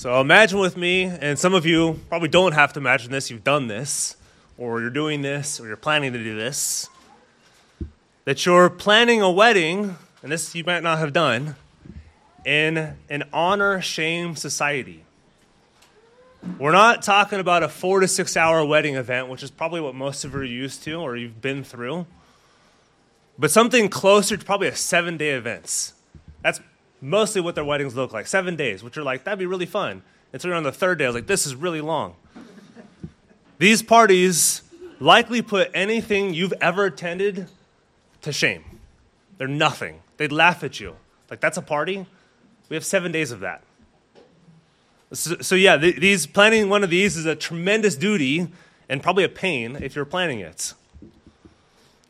So imagine with me, and some of you probably don't have to imagine this, you've done this, or you're doing this, or you're planning to do this, that you're planning a wedding, and this you might not have done, in an honor shame society. We're not talking about a four to six hour wedding event, which is probably what most of you are used to or you've been through, but something closer to probably a seven day event. That's mostly what their weddings look like seven days, which are like, that'd be really fun. And so on the third day, I was like, this is really long. These parties likely put anything you've ever attended to shame. They're nothing. They'd laugh at you. Like, that's a party? We have seven days of that. So, so yeah, th- these planning one of these is a tremendous duty and probably a pain if you're planning it.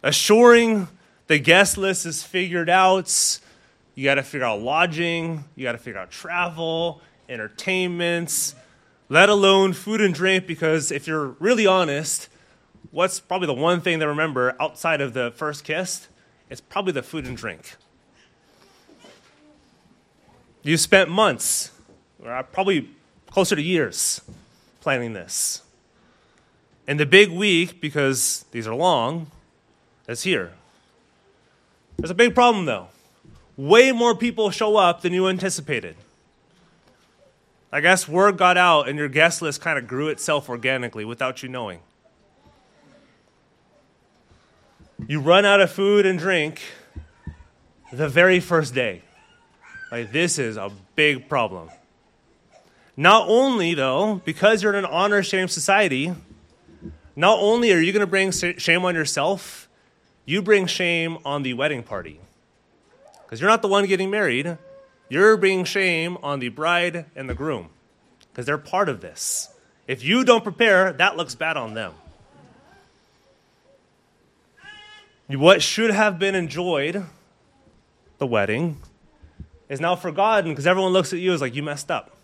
Assuring the guest list is figured out. You got to figure out lodging. You got to figure out travel, entertainments, let alone food and drink. Because if you're really honest, what's probably the one thing they remember outside of the first kiss? It's probably the food and drink. You spent months, or uh, probably closer to years, planning this. And the big week, because these are long, is here. There's a big problem, though. Way more people show up than you anticipated. I guess word got out and your guest list kind of grew itself organically without you knowing. You run out of food and drink the very first day. Like, this is a big problem. Not only, though, because you're in an honor shame society, not only are you going to bring shame on yourself, you bring shame on the wedding party. Because you're not the one getting married, you're bringing shame on the bride and the groom, because they're part of this. If you don't prepare, that looks bad on them. What should have been enjoyed, the wedding, is now forgotten because everyone looks at you as like, you messed up.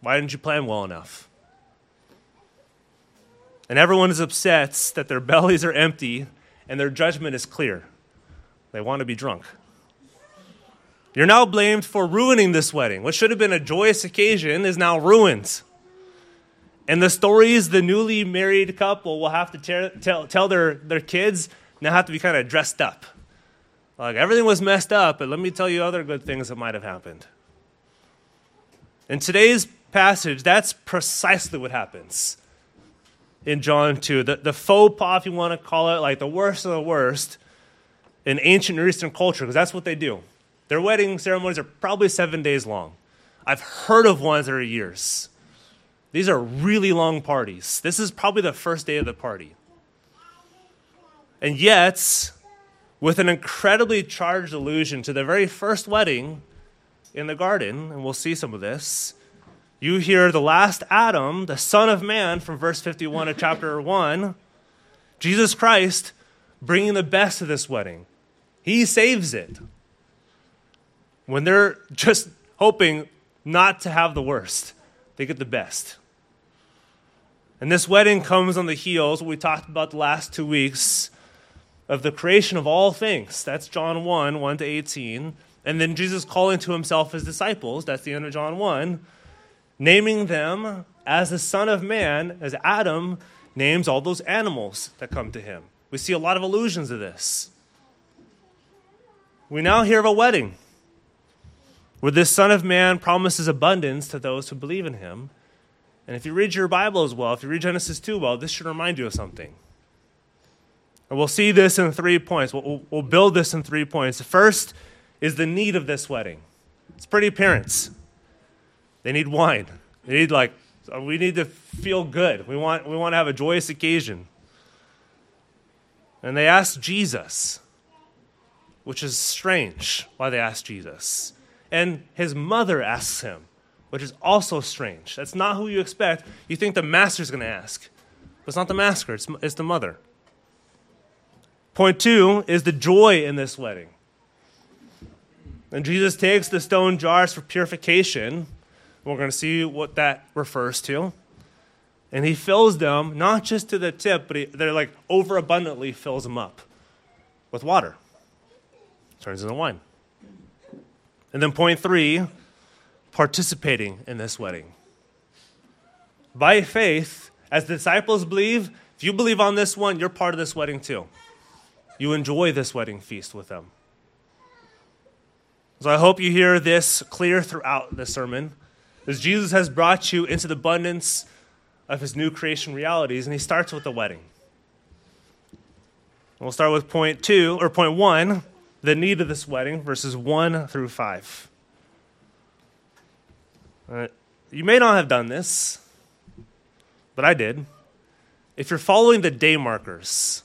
Why didn't you plan well enough? And everyone is upset that their bellies are empty and their judgment is clear. They want to be drunk. You're now blamed for ruining this wedding. What should have been a joyous occasion is now ruined. And the stories the newly married couple will have to tell, tell their, their kids now have to be kind of dressed up. Like everything was messed up, but let me tell you other good things that might have happened. In today's passage, that's precisely what happens in John 2. The, the faux pas, if you want to call it, like the worst of the worst in ancient Near Eastern culture, because that's what they do. Their wedding ceremonies are probably seven days long. I've heard of ones that are years. These are really long parties. This is probably the first day of the party. And yet, with an incredibly charged allusion to the very first wedding in the garden, and we'll see some of this, you hear the last Adam, the Son of Man, from verse 51 of chapter 1, Jesus Christ bringing the best of this wedding. He saves it. When they're just hoping not to have the worst, they get the best. And this wedding comes on the heels, what we talked about the last two weeks, of the creation of all things. That's John 1, 1 to 18. And then Jesus calling to himself his disciples, that's the end of John 1, naming them as the Son of Man, as Adam names all those animals that come to him. We see a lot of allusions to this. We now hear of a wedding where this Son of Man promises abundance to those who believe in him. And if you read your Bible as well, if you read Genesis 2 well, this should remind you of something. And we'll see this in three points. We'll, we'll build this in three points. The first is the need of this wedding. It's pretty appearance. They need wine. They need like uh, we need to feel good. We want we want to have a joyous occasion. And they ask Jesus, which is strange why they ask Jesus. And his mother asks him, which is also strange. That's not who you expect. You think the master's going to ask. But it's not the master, it's, it's the mother. Point two is the joy in this wedding. And Jesus takes the stone jars for purification. We're going to see what that refers to. And he fills them not just to the tip, but he, they're like overabundantly fills them up with water. Turns into wine. And then point three, participating in this wedding. By faith, as the disciples believe, if you believe on this one, you're part of this wedding too. You enjoy this wedding feast with them. So I hope you hear this clear throughout the sermon, as Jesus has brought you into the abundance of his new creation realities, and he starts with the wedding. We'll start with point two, or point one, the need of this wedding, verses one through five. Uh, you may not have done this, but I did. If you're following the day markers,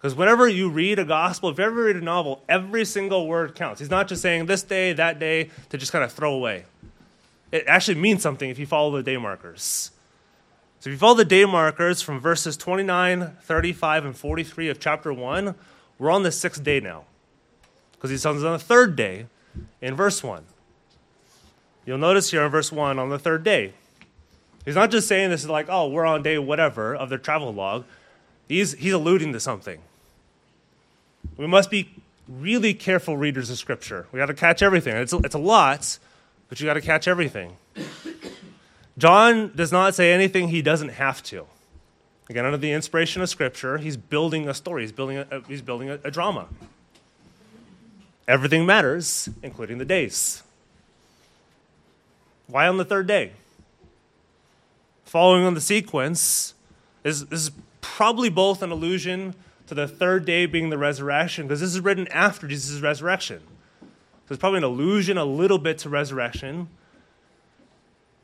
because whenever you read a gospel, if you ever read a novel, every single word counts. He's not just saying this day, that day to just kind of throw away. It actually means something if you follow the day markers. So if you follow the day markers from verses 29, 35, and 43 of chapter 1, we're on the sixth day now. Because he says on the third day in verse 1. You'll notice here in verse 1 on the third day. He's not just saying this is like, oh, we're on day whatever of their travel log. He's, he's alluding to something. We must be really careful readers of Scripture. We got to catch everything. It's a, it's a lot, but you got to catch everything. John does not say anything he doesn't have to. Again, under the inspiration of Scripture, he's building a story. He's building a, he's building a, a drama. Everything matters, including the days. Why on the third day? Following on the sequence is, is probably both an allusion to the third day being the resurrection, because this is written after Jesus' resurrection. So it's probably an allusion a little bit to resurrection.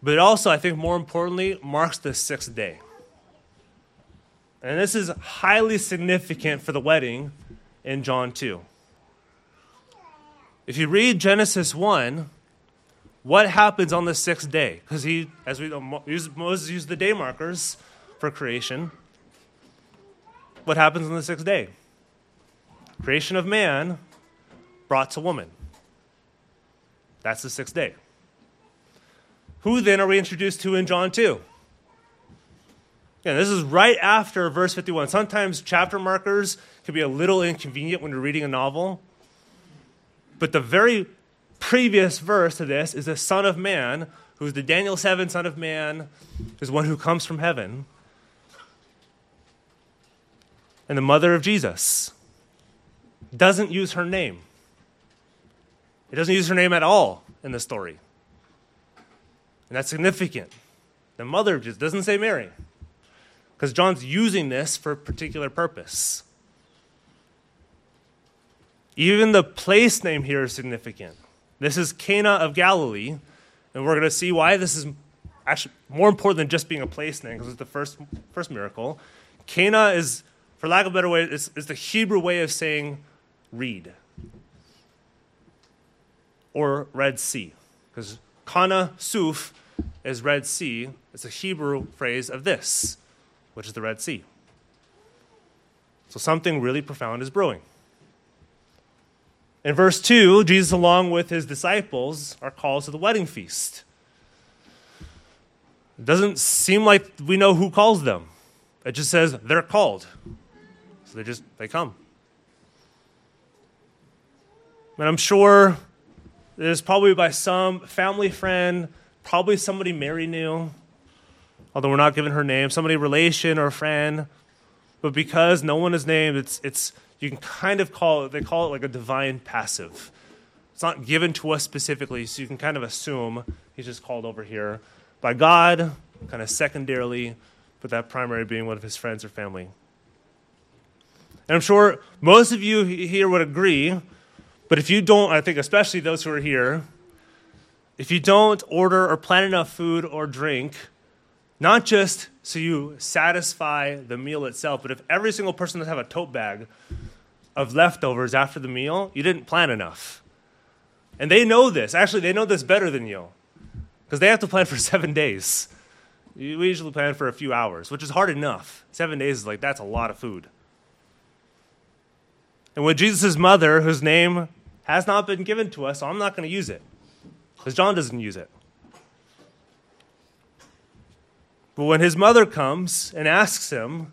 But it also, I think more importantly, marks the sixth day. And this is highly significant for the wedding in John 2. If you read Genesis 1, what happens on the sixth day? Because he, as we know, Moses used the day markers for creation what happens on the sixth day? Creation of man brought to woman. That's the sixth day. Who then are we introduced to in John 2? Again, this is right after verse 51. Sometimes chapter markers can be a little inconvenient when you're reading a novel. But the very previous verse to this is the Son of Man, who's the Daniel 7 Son of Man, is one who comes from heaven and the mother of Jesus, doesn't use her name. It doesn't use her name at all in the story. And that's significant. The mother of Jesus doesn't say Mary, because John's using this for a particular purpose. Even the place name here is significant. This is Cana of Galilee, and we're going to see why this is actually more important than just being a place name, because it's the first, first miracle. Cana is for lack of a better way, it's, it's the Hebrew way of saying reed or Red Sea. Because Kana Suf is Red Sea. It's a Hebrew phrase of this, which is the Red Sea. So something really profound is brewing. In verse 2, Jesus, along with his disciples, are called to the wedding feast. It doesn't seem like we know who calls them. It just says they're called So they just they come. And I'm sure there's probably by some family friend, probably somebody Mary knew, although we're not given her name, somebody relation or friend. But because no one is named, it's it's you can kind of call it they call it like a divine passive. It's not given to us specifically, so you can kind of assume he's just called over here by God, kind of secondarily, but that primary being one of his friends or family. And I'm sure most of you here would agree, but if you don't, I think especially those who are here, if you don't order or plan enough food or drink, not just so you satisfy the meal itself, but if every single person does have a tote bag of leftovers after the meal, you didn't plan enough. And they know this. Actually, they know this better than you because they have to plan for seven days. We usually plan for a few hours, which is hard enough. Seven days is like, that's a lot of food. And with Jesus' mother, whose name has not been given to us, so I'm not going to use it, because John doesn't use it. But when his mother comes and asks him,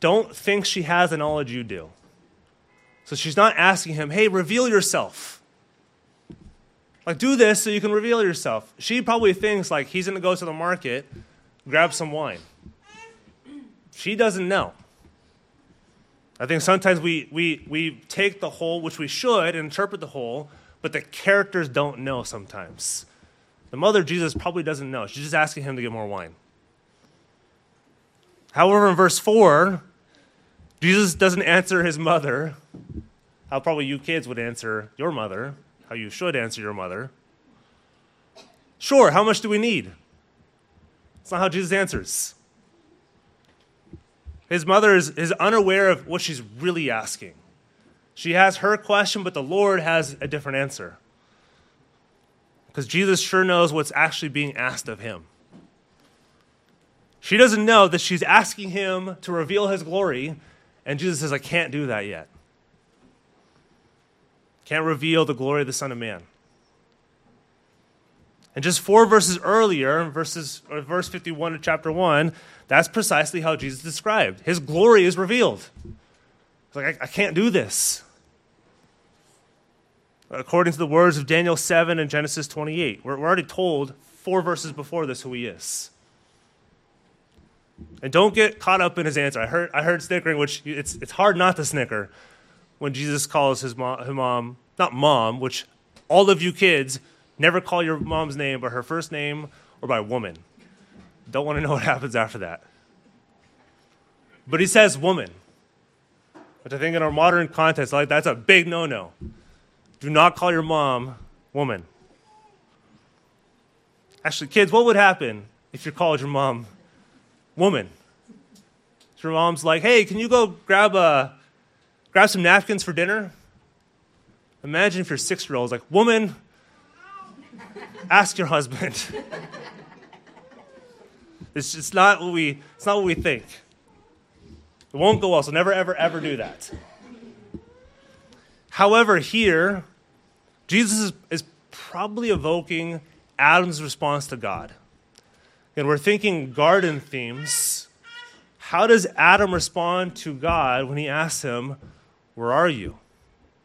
don't think she has the knowledge you do. So she's not asking him, hey, reveal yourself. Like, do this so you can reveal yourself. She probably thinks, like, he's going to go to the market, grab some wine. She doesn't know. I think sometimes we, we, we take the whole, which we should, and interpret the whole, but the characters don't know sometimes. The mother Jesus probably doesn't know. She's just asking him to get more wine. However, in verse 4, Jesus doesn't answer his mother how probably you kids would answer your mother, how you should answer your mother. Sure, how much do we need? It's not how Jesus answers. His mother is, is unaware of what she's really asking. She has her question, but the Lord has a different answer. Because Jesus sure knows what's actually being asked of him. She doesn't know that she's asking him to reveal his glory, and Jesus says, I can't do that yet. Can't reveal the glory of the Son of Man. And just four verses earlier, verses, or verse 51 of chapter 1, that's precisely how Jesus described. His glory is revealed. It's like, I, I can't do this. According to the words of Daniel 7 and Genesis 28, we're, we're already told four verses before this who he is. And don't get caught up in his answer. I heard, I heard snickering, which it's, it's hard not to snicker when Jesus calls his mom, his mom, not mom, which all of you kids never call your mom's name by her first name or by woman. Don't want to know what happens after that. But he says woman, which I think in our modern context, like that's a big no no. Do not call your mom woman. Actually, kids, what would happen if you called your mom woman? Your mom's like, hey, can you go grab, a, grab some napkins for dinner? Imagine if your six year old is like, woman, ask your husband. it's just not what we, it's not what we think. It won't go well, so never, ever, ever do that. However, here, Jesus is, is probably evoking Adam's response to God. And we're thinking garden themes. How does Adam respond to God when he asks him, Where are you?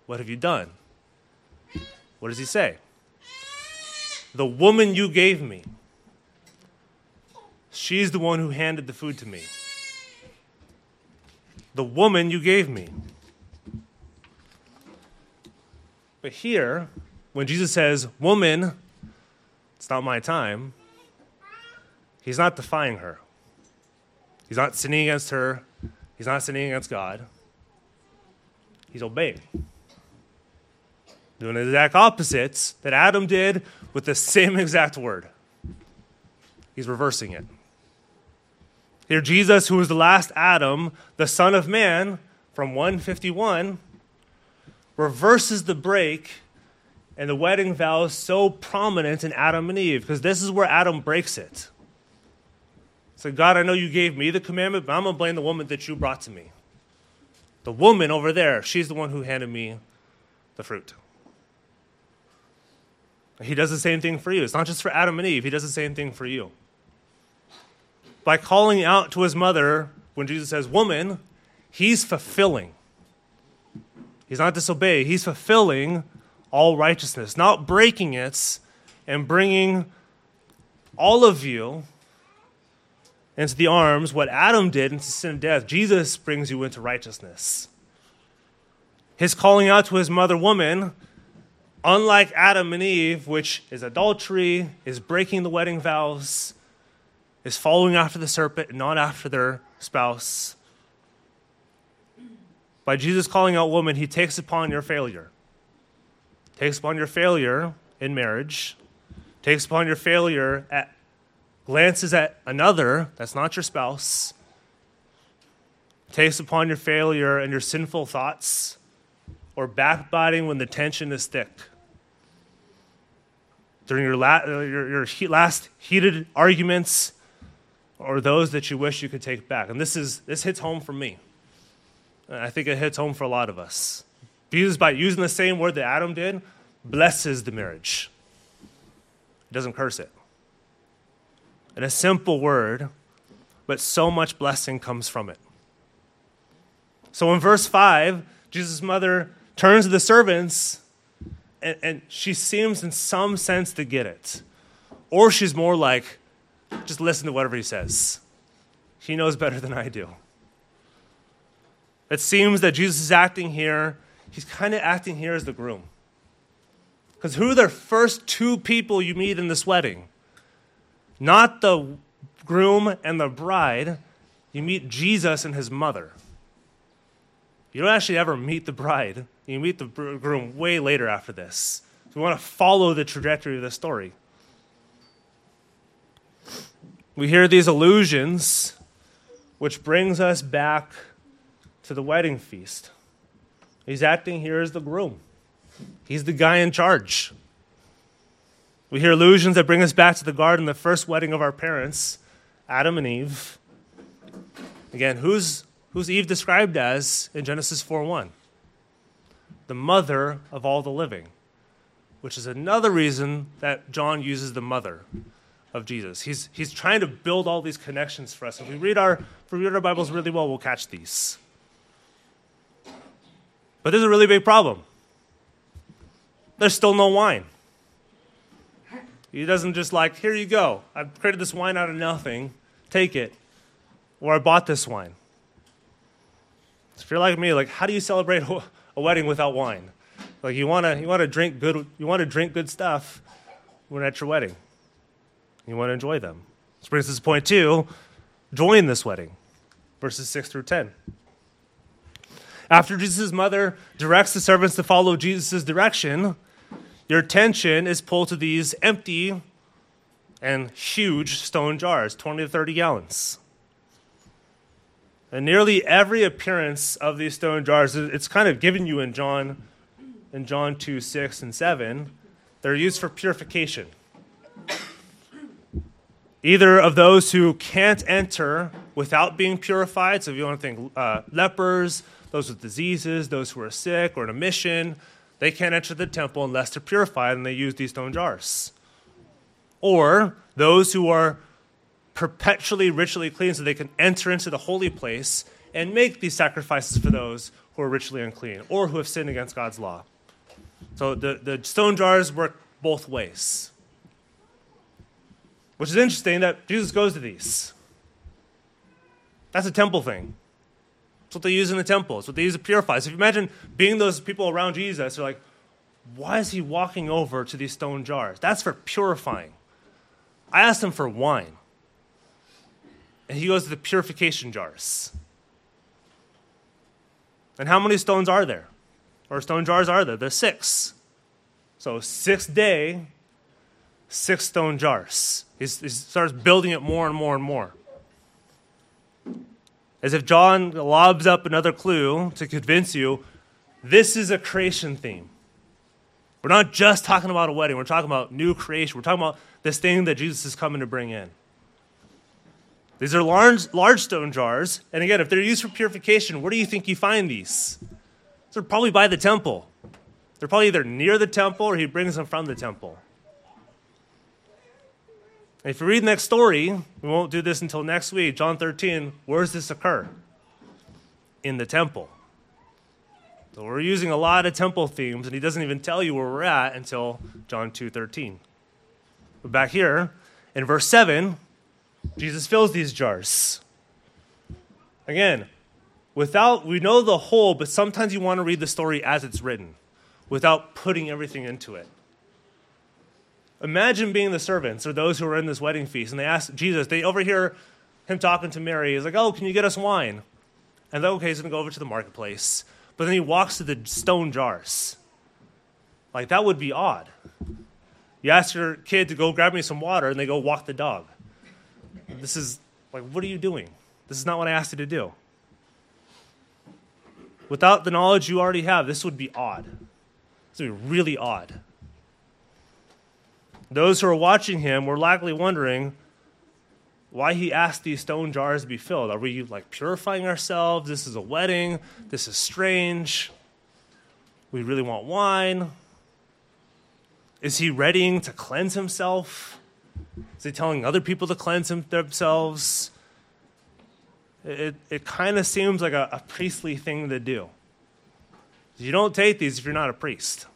What have you done? What does he say? The woman you gave me, she's the one who handed the food to me. The woman you gave me. But here, when Jesus says, Woman, it's not my time, he's not defying her. He's not sinning against her. He's not sinning against God. He's obeying. Doing the exact opposites that Adam did with the same exact word. He's reversing it. Here, Jesus, who was the last Adam, the Son of Man, from 151, reverses the break and the wedding vow is so prominent in Adam and Eve because this is where Adam breaks it. So, God, I know you gave me the commandment, but I'm going to blame the woman that you brought to me. The woman over there, she's the one who handed me the fruit. He does the same thing for you. It's not just for Adam and Eve, he does the same thing for you. By calling out to his mother, when Jesus says, Woman, he's fulfilling. He's not disobeying, he's fulfilling all righteousness, not breaking it and bringing all of you into the arms what Adam did into sin and death. Jesus brings you into righteousness. His calling out to his mother woman, unlike Adam and Eve, which is adultery, is breaking the wedding vows, is following after the serpent and not after their spouse. By Jesus calling out woman, he takes upon your failure takes upon your failure in marriage, takes upon your failure at glances at another that's not your spouse, takes upon your failure and your sinful thoughts, or backbiting when the tension is thick. During your, la- uh, your, your he- last heated arguments, or those that you wish you could take back. And this, is, this hits home for me. I think it hits home for a lot of us. Jesus, by using the same word that Adam did, blesses the marriage. He doesn't curse it. And a simple word, but so much blessing comes from it. So in verse 5, Jesus' mother turns to the servants and, and she seems, in some sense, to get it. Or she's more like, just listen to whatever he says. He knows better than I do. It seems that Jesus is acting here, he's kind of acting here as the groom. Because who are the first two people you meet in this wedding? Not the groom and the bride, you meet Jesus and his mother. You don't actually ever meet the bride. You meet the groom way later after this. So we want to follow the trajectory of the story. We hear these allusions, which brings us back to the wedding feast. He's acting here as the groom, he's the guy in charge. We hear allusions that bring us back to the garden, the first wedding of our parents, Adam and Eve. Again, who's, who's Eve described as in Genesis 4 1? The mother of all the living, which is another reason that John uses the mother of Jesus. He's, he's trying to build all these connections for us. If we read our, if we read our Bibles really well, we'll catch these. But there's a really big problem. There's still no wine. He doesn't just like, here you go. I've created this wine out of nothing. Take it. Or I bought this wine. If you're like me, like, how do you celebrate a wedding without wine? Like, you want to you wanna drink good, you want to drink good stuff when at your wedding. You want to enjoy them. This brings us to point two join this wedding. Verses 6 through 10. After Jesus' mother directs the servants to follow Jesus' direction, your attention is pulled to these empty and huge stone jars, 20 to 30 gallons. And nearly every appearance of these stone jars, it's kind of given you in John, in John 2, 6, and 7. They're used for purification. Either of those who can't enter without being purified, so if you want to think uh, lepers, those with diseases, those who are sick or in a mission, they can't enter the temple unless they're purified and they use these stone jars. Or those who are perpetually ritually clean so they can enter into the holy place and make these sacrifices for those who are ritually unclean or who have sinned against God's law. So the, the stone jars work both ways. Which is interesting that Jesus goes to these. That's a temple thing. It's what they use in the temple. It's what they use to purify. So if you imagine being those people around Jesus, you're like, why is he walking over to these stone jars? That's for purifying. I asked him for wine. And he goes to the purification jars. And how many stones are there? Or stone jars are there? There's six. So, sixth day, six stone jars. he starts building it more and more and more as if John lobs up another clue to convince you this is a creation theme. We're not just talking about a wedding, we're talking about new creation. We're talking about this thing that Jesus is coming to bring in. These are large, large stone jars, and again, if they're used for purification, where do you think you find these? They're probably by the temple. They're probably either near the temple or he brings them from the temple. If you read the next story, we won't do this until next week, John 13, where does this occur? In the temple. So we're using a lot of temple themes, and he doesn't even tell you where we're at until John 2:13. But back here, in verse 7, Jesus fills these jars. Again, without we know the whole, but sometimes you want to read the story as it's written, without putting everything into it. Imagine being the servants or those who are in this wedding feast, and they ask Jesus, they overhear him talking to Mary. He's like, Oh, can you get us wine? And they're okay, he's going to go over to the marketplace. But then he walks to the stone jars. Like, that would be odd. You ask your kid to go grab me some water, and they go walk the dog. This is like, what are you doing? This is not what I asked you to do. Without the knowledge you already have, this would be odd. This would be really odd. Those who are watching him were likely wondering why he asked these stone jars to be filled. Are we like purifying ourselves? This is a wedding. This is strange. We really want wine. Is he readying to cleanse himself? Is he telling other people to cleanse themselves? It, it kind of seems like a, a priestly thing to do. You don't take these if you're not a priest.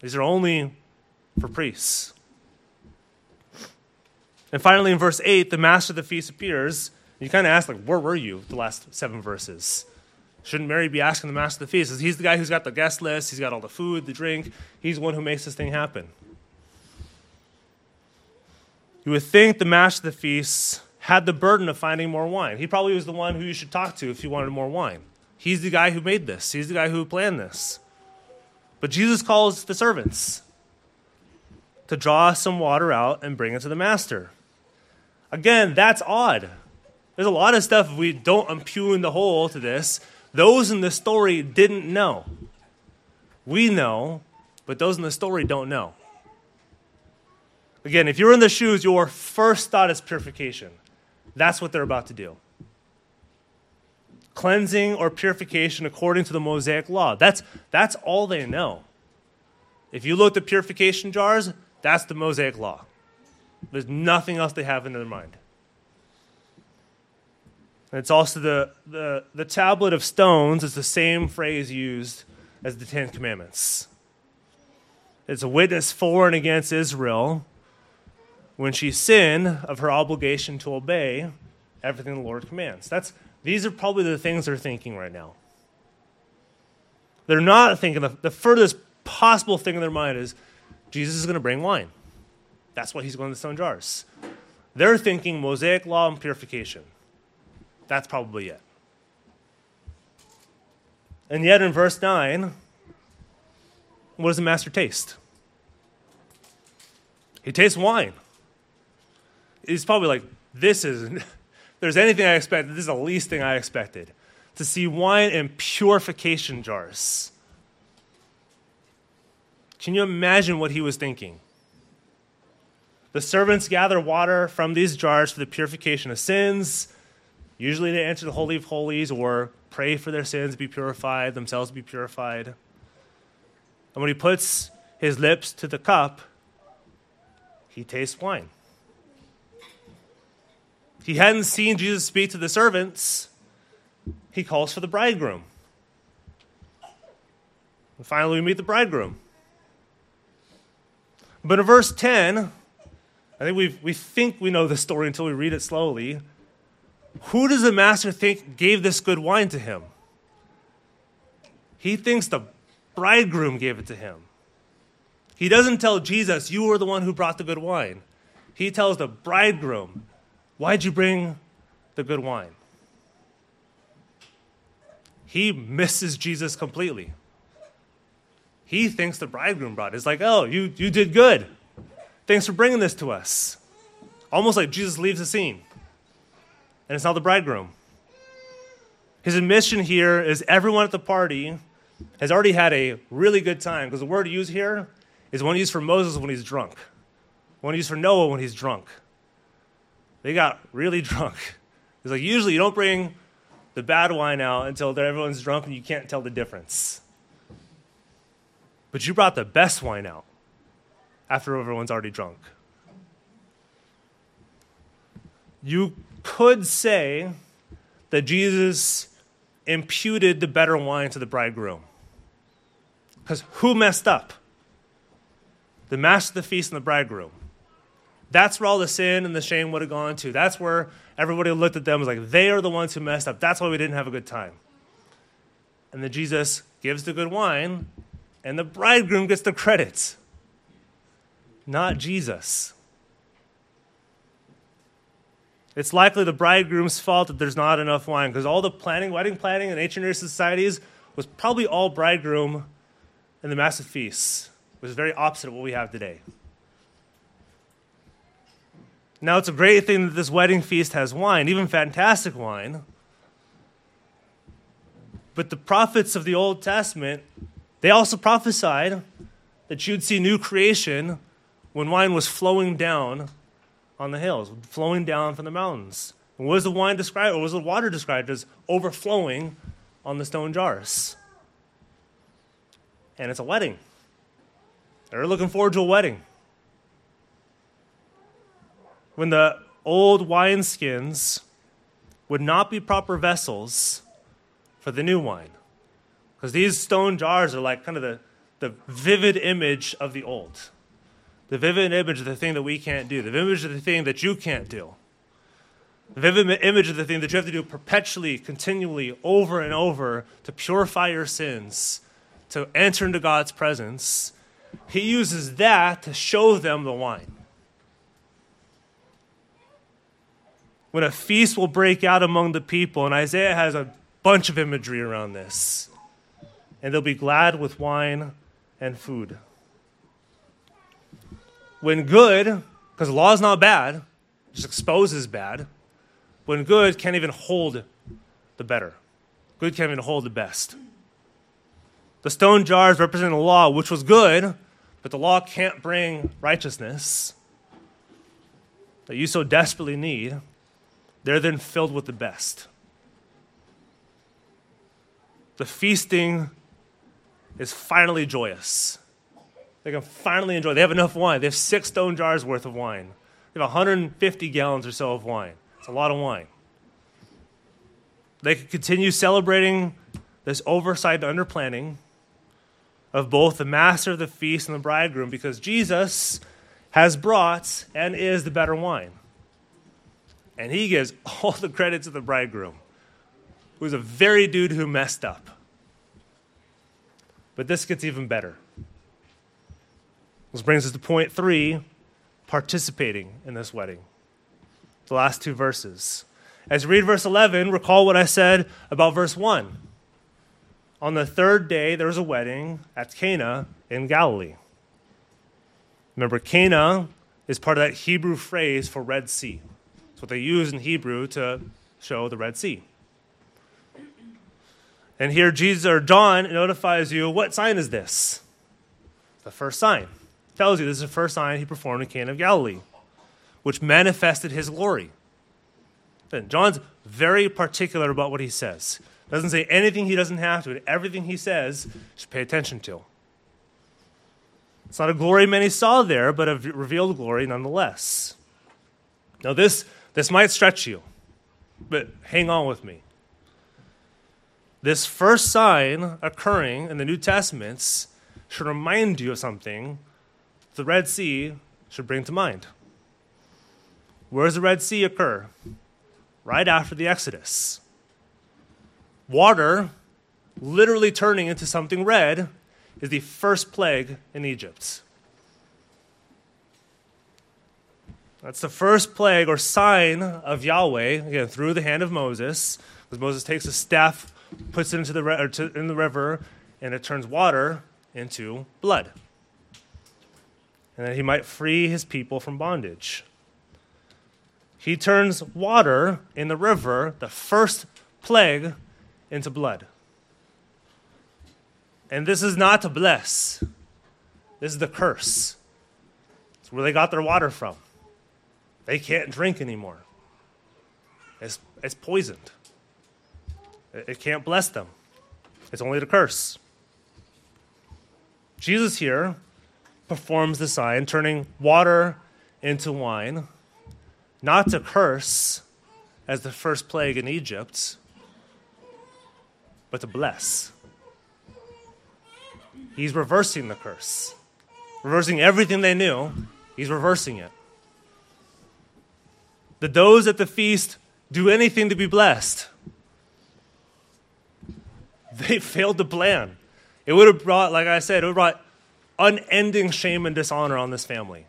These are only for priests. And finally, in verse 8, the master of the feast appears. You kind of ask, like, where were you the last seven verses? Shouldn't Mary be asking the master of the feast? He's the guy who's got the guest list, he's got all the food, the drink, he's the one who makes this thing happen. You would think the master of the feast had the burden of finding more wine. He probably was the one who you should talk to if you wanted more wine. He's the guy who made this, he's the guy who planned this. But Jesus calls the servants to draw some water out and bring it to the master. Again, that's odd. There's a lot of stuff we don't impugn the whole to this. Those in the story didn't know. We know, but those in the story don't know. Again, if you're in the shoes, your first thought is purification. That's what they're about to do. Cleansing or purification according to the Mosaic law. That's, that's all they know. If you look at purification jars, that's the Mosaic law. There's nothing else they have in their mind. And it's also the, the, the tablet of stones is the same phrase used as the Ten Commandments. It's a witness for and against Israel when she sinned of her obligation to obey everything the Lord commands. That's, these are probably the things they're thinking right now. They're not thinking, the, the furthest possible thing in their mind is Jesus is going to bring wine. That's why he's going to stone jars. They're thinking Mosaic law and purification. That's probably it. And yet in verse 9, what does the master taste? He tastes wine. He's probably like, this is, if there's anything I expected, this is the least thing I expected. To see wine in purification jars. Can you imagine what he was thinking? The servants gather water from these jars for the purification of sins. Usually they enter the Holy of Holies or pray for their sins to be purified, themselves to be purified. And when he puts his lips to the cup, he tastes wine. He hadn't seen Jesus speak to the servants. He calls for the bridegroom. And finally, we meet the bridegroom. But in verse 10, I think we we think we know the story until we read it slowly. Who does the master think gave this good wine to him? He thinks the bridegroom gave it to him. He doesn't tell Jesus, You were the one who brought the good wine. He tells the bridegroom, Why'd you bring the good wine? He misses Jesus completely. He thinks the bridegroom brought it. It's like, Oh, you, you did good. Thanks for bringing this to us. Almost like Jesus leaves the scene, and it's not the bridegroom. His admission here is everyone at the party has already had a really good time because the word used here is one used for Moses when he's drunk, one used for Noah when he's drunk. They got really drunk. It's like usually you don't bring the bad wine out until everyone's drunk and you can't tell the difference. But you brought the best wine out after everyone's already drunk. You could say that Jesus imputed the better wine to the bridegroom. Because who messed up? The master of the feast and the bridegroom. That's where all the sin and the shame would have gone to. That's where everybody looked at them was like, they are the ones who messed up. That's why we didn't have a good time. And then Jesus gives the good wine, and the bridegroom gets the credits not Jesus. It's likely the bridegroom's fault that there's not enough wine because all the planning, wedding planning in ancient Near societies was probably all bridegroom and the massive feasts, which is very opposite of what we have today. Now, it's a great thing that this wedding feast has wine, even fantastic wine. But the prophets of the Old Testament, they also prophesied that you'd see new creation when wine was flowing down on the hills, flowing down from the mountains. And what was the wine described, or was the water described as overflowing on the stone jars? And it's a wedding. They're looking forward to a wedding. When the old wineskins would not be proper vessels for the new wine. Because these stone jars are like kind of the the vivid image of the old, the vivid image of the thing that we can't do, the vivid image of the thing that you can't do, the vivid image of the thing that you have to do perpetually, continually, over and over to purify your sins, to enter into God's presence. He uses that to show them the wine. When a feast will break out among the people, and Isaiah has a bunch of imagery around this, and they'll be glad with wine and food. When good, because the law is not bad, just exposes bad, when good can't even hold the better. Good can't even hold the best. The stone jars represent the law, which was good, but the law can't bring righteousness that you so desperately need. They're then filled with the best. The feasting is finally joyous. They can finally enjoy. They have enough wine. They have six stone jars worth of wine. They have 150 gallons or so of wine. It's a lot of wine. They can continue celebrating this oversight and underplanning of both the master of the feast and the bridegroom because Jesus has brought and is the better wine. And he gives all the credit to the bridegroom, who's a very dude who messed up. But this gets even better. This brings us to point three participating in this wedding. The last two verses. As you read verse 11, recall what I said about verse 1. On the third day, there was a wedding at Cana in Galilee. Remember, Cana is part of that Hebrew phrase for Red Sea. What they use in Hebrew to show the Red Sea. And here Jesus or John notifies you, what sign is this? The first sign. Tells you this is the first sign he performed in Cana of Galilee, which manifested his glory. Then John's very particular about what he says. Doesn't say anything he doesn't have to, and everything he says should pay attention to. It's not a glory many saw there, but a revealed glory nonetheless. Now this this might stretch you, but hang on with me. This first sign occurring in the New Testaments should remind you of something the Red Sea should bring to mind. Where does the Red Sea occur? Right after the Exodus. Water literally turning into something red is the first plague in Egypt. That's the first plague or sign of Yahweh, again, through the hand of Moses, because Moses takes a staff puts it into the, or to, in the river, and it turns water into blood. And that he might free his people from bondage. He turns water in the river, the first plague, into blood. And this is not to bless, this is the curse. It's where they got their water from. They can't drink anymore, it's, it's poisoned. It can't bless them, it's only to curse. Jesus here performs the sign, turning water into wine, not to curse as the first plague in Egypt, but to bless. He's reversing the curse, reversing everything they knew, he's reversing it. Did those at the feast do anything to be blessed? they failed to plan. It would have brought, like I said, it would have brought unending shame and dishonor on this family.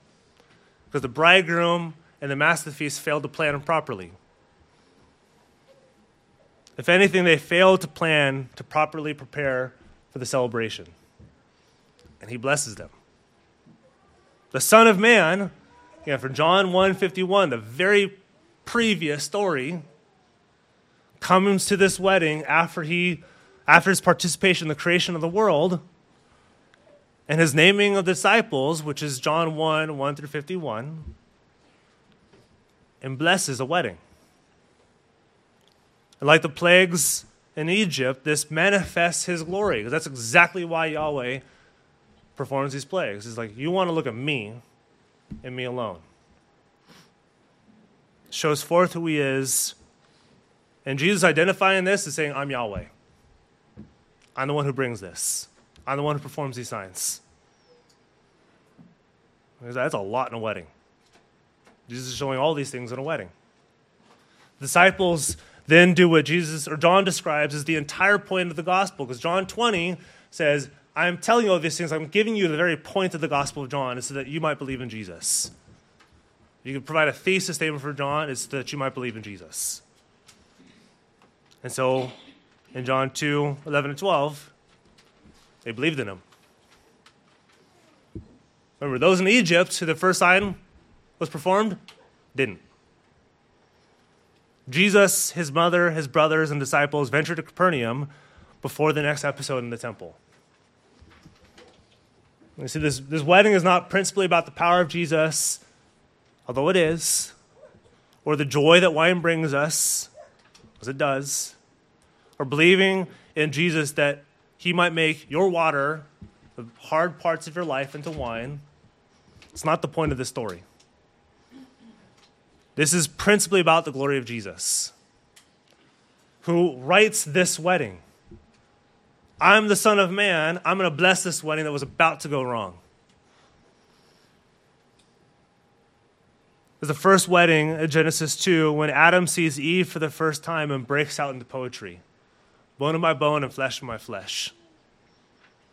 Because the bridegroom and the master of the feast failed to plan properly. If anything, they failed to plan to properly prepare for the celebration. And he blesses them. The Son of Man, again, for John 151, the very previous story, comes to this wedding after he after his participation in the creation of the world and his naming of disciples, which is John 1 1 through 51, and blesses a wedding. And like the plagues in Egypt, this manifests his glory, because that's exactly why Yahweh performs these plagues. He's like, You want to look at me and me alone. Shows forth who he is. And Jesus identifying this is saying, I'm Yahweh. I'm the one who brings this. I'm the one who performs these signs. That's a lot in a wedding. Jesus is showing all these things in a wedding. Disciples then do what Jesus or John describes as the entire point of the gospel, because John 20 says, I'm telling you all these things, I'm giving you the very point of the gospel of John, is so that you might believe in Jesus. You can provide a thesis statement for John, is so that you might believe in Jesus. And so in John 2 11 and 12, they believed in him. Remember, those in Egypt who the first sign was performed didn't. Jesus, his mother, his brothers, and disciples ventured to Capernaum before the next episode in the temple. You see, this, this wedding is not principally about the power of Jesus, although it is, or the joy that wine brings us, as it does, or believing in Jesus that he might make your water, the hard parts of your life, into wine. It's not the point of this story. This is principally about the glory of Jesus, who rights this wedding. I'm the Son of Man. I'm going to bless this wedding that was about to go wrong. There's the first wedding in Genesis 2 when Adam sees Eve for the first time and breaks out into poetry bone of my bone and flesh of my flesh.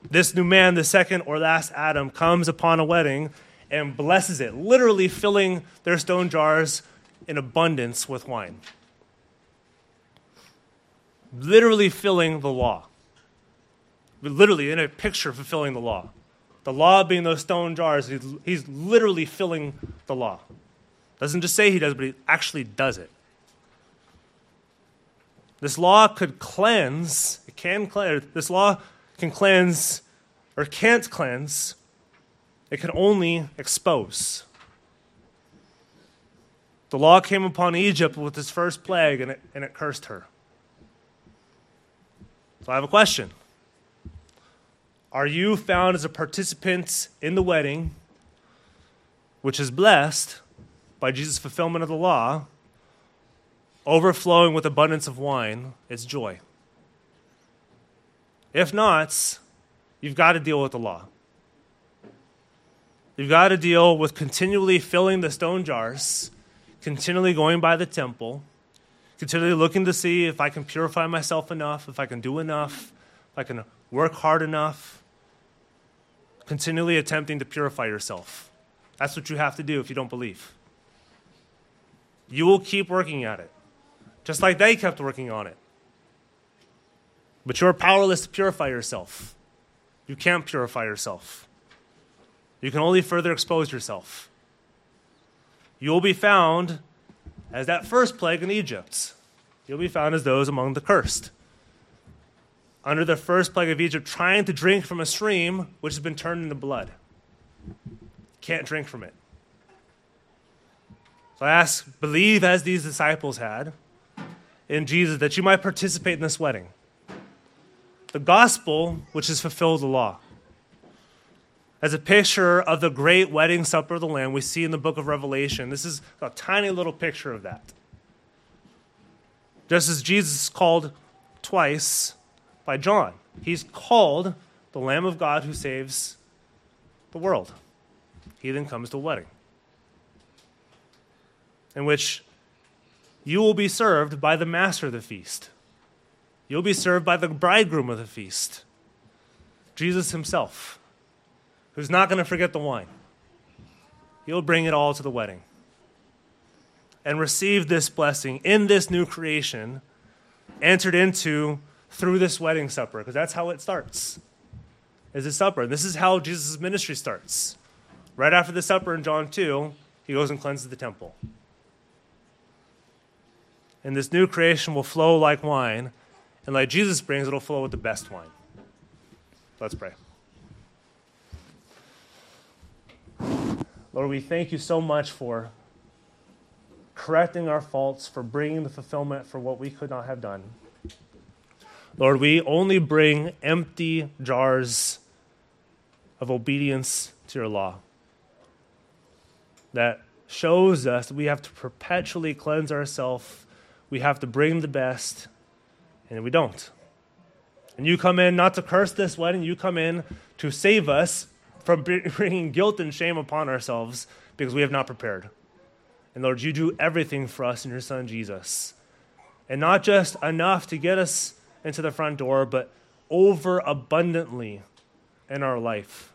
This new man, the second or last Adam, comes upon a wedding and blesses it, literally filling their stone jars in abundance with wine. Literally filling the law. Literally, in a picture, fulfilling the law. The law being those stone jars, he's literally filling the law. Doesn't just say he does, but he actually does it. This law could cleanse, it can cleanse, this law can cleanse or can't cleanse, it can only expose. The law came upon Egypt with its first plague and it, and it cursed her. So I have a question. Are you found as a participant in the wedding, which is blessed by Jesus' fulfillment of the law, overflowing with abundance of wine? It's joy. If not, you've got to deal with the law. You've got to deal with continually filling the stone jars continually going by the temple, continually looking to see if I can purify myself enough, if I can do enough, if I can work hard enough, continually attempting to purify yourself. That's what you have to do if you don't believe. You will keep working at it, just like they kept working on it. But you're powerless to purify yourself. You can't purify yourself. You can only further expose yourself you will be found as that first plague in Egypt. You'll be found as those among the cursed. Under the first plague of Egypt, trying to drink from a stream which has been turned into blood. Can't drink from it. So I ask, believe as these disciples had in Jesus that you might participate in this wedding. The gospel, which has fulfilled the law as a picture of the great wedding supper of the Lamb we see in the book of Revelation. This is a tiny little picture of that. Just as Jesus is called twice by John, he's called the Lamb of God who saves the world. He then comes to a wedding in which you will be served by the master of the feast. You'll be served by the bridegroom of the feast, Jesus himself who's not going to forget the wine. He'll bring it all to the wedding and receive this blessing in this new creation entered into through this wedding supper because that's how it starts is a supper this is how jesus' ministry starts right after the supper in john 2 he goes and cleanses the temple and this new creation will flow like wine and like jesus brings it'll flow with the best wine let's pray Lord, we thank you so much for correcting our faults, for bringing the fulfillment for what we could not have done. Lord, we only bring empty jars of obedience to your law. That shows us that we have to perpetually cleanse ourselves, we have to bring the best, and we don't. And you come in not to curse this wedding, you come in to save us from bringing guilt and shame upon ourselves because we have not prepared. And Lord, you do everything for us in your Son Jesus. And not just enough to get us into the front door, but over abundantly in our life.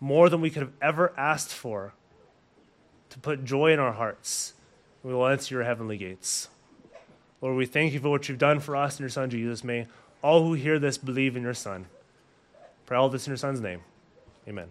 More than we could have ever asked for to put joy in our hearts. We will enter your heavenly gates. Lord, we thank you for what you've done for us in your Son Jesus. May all who hear this believe in your Son. Pray all this in your Son's name. Amen.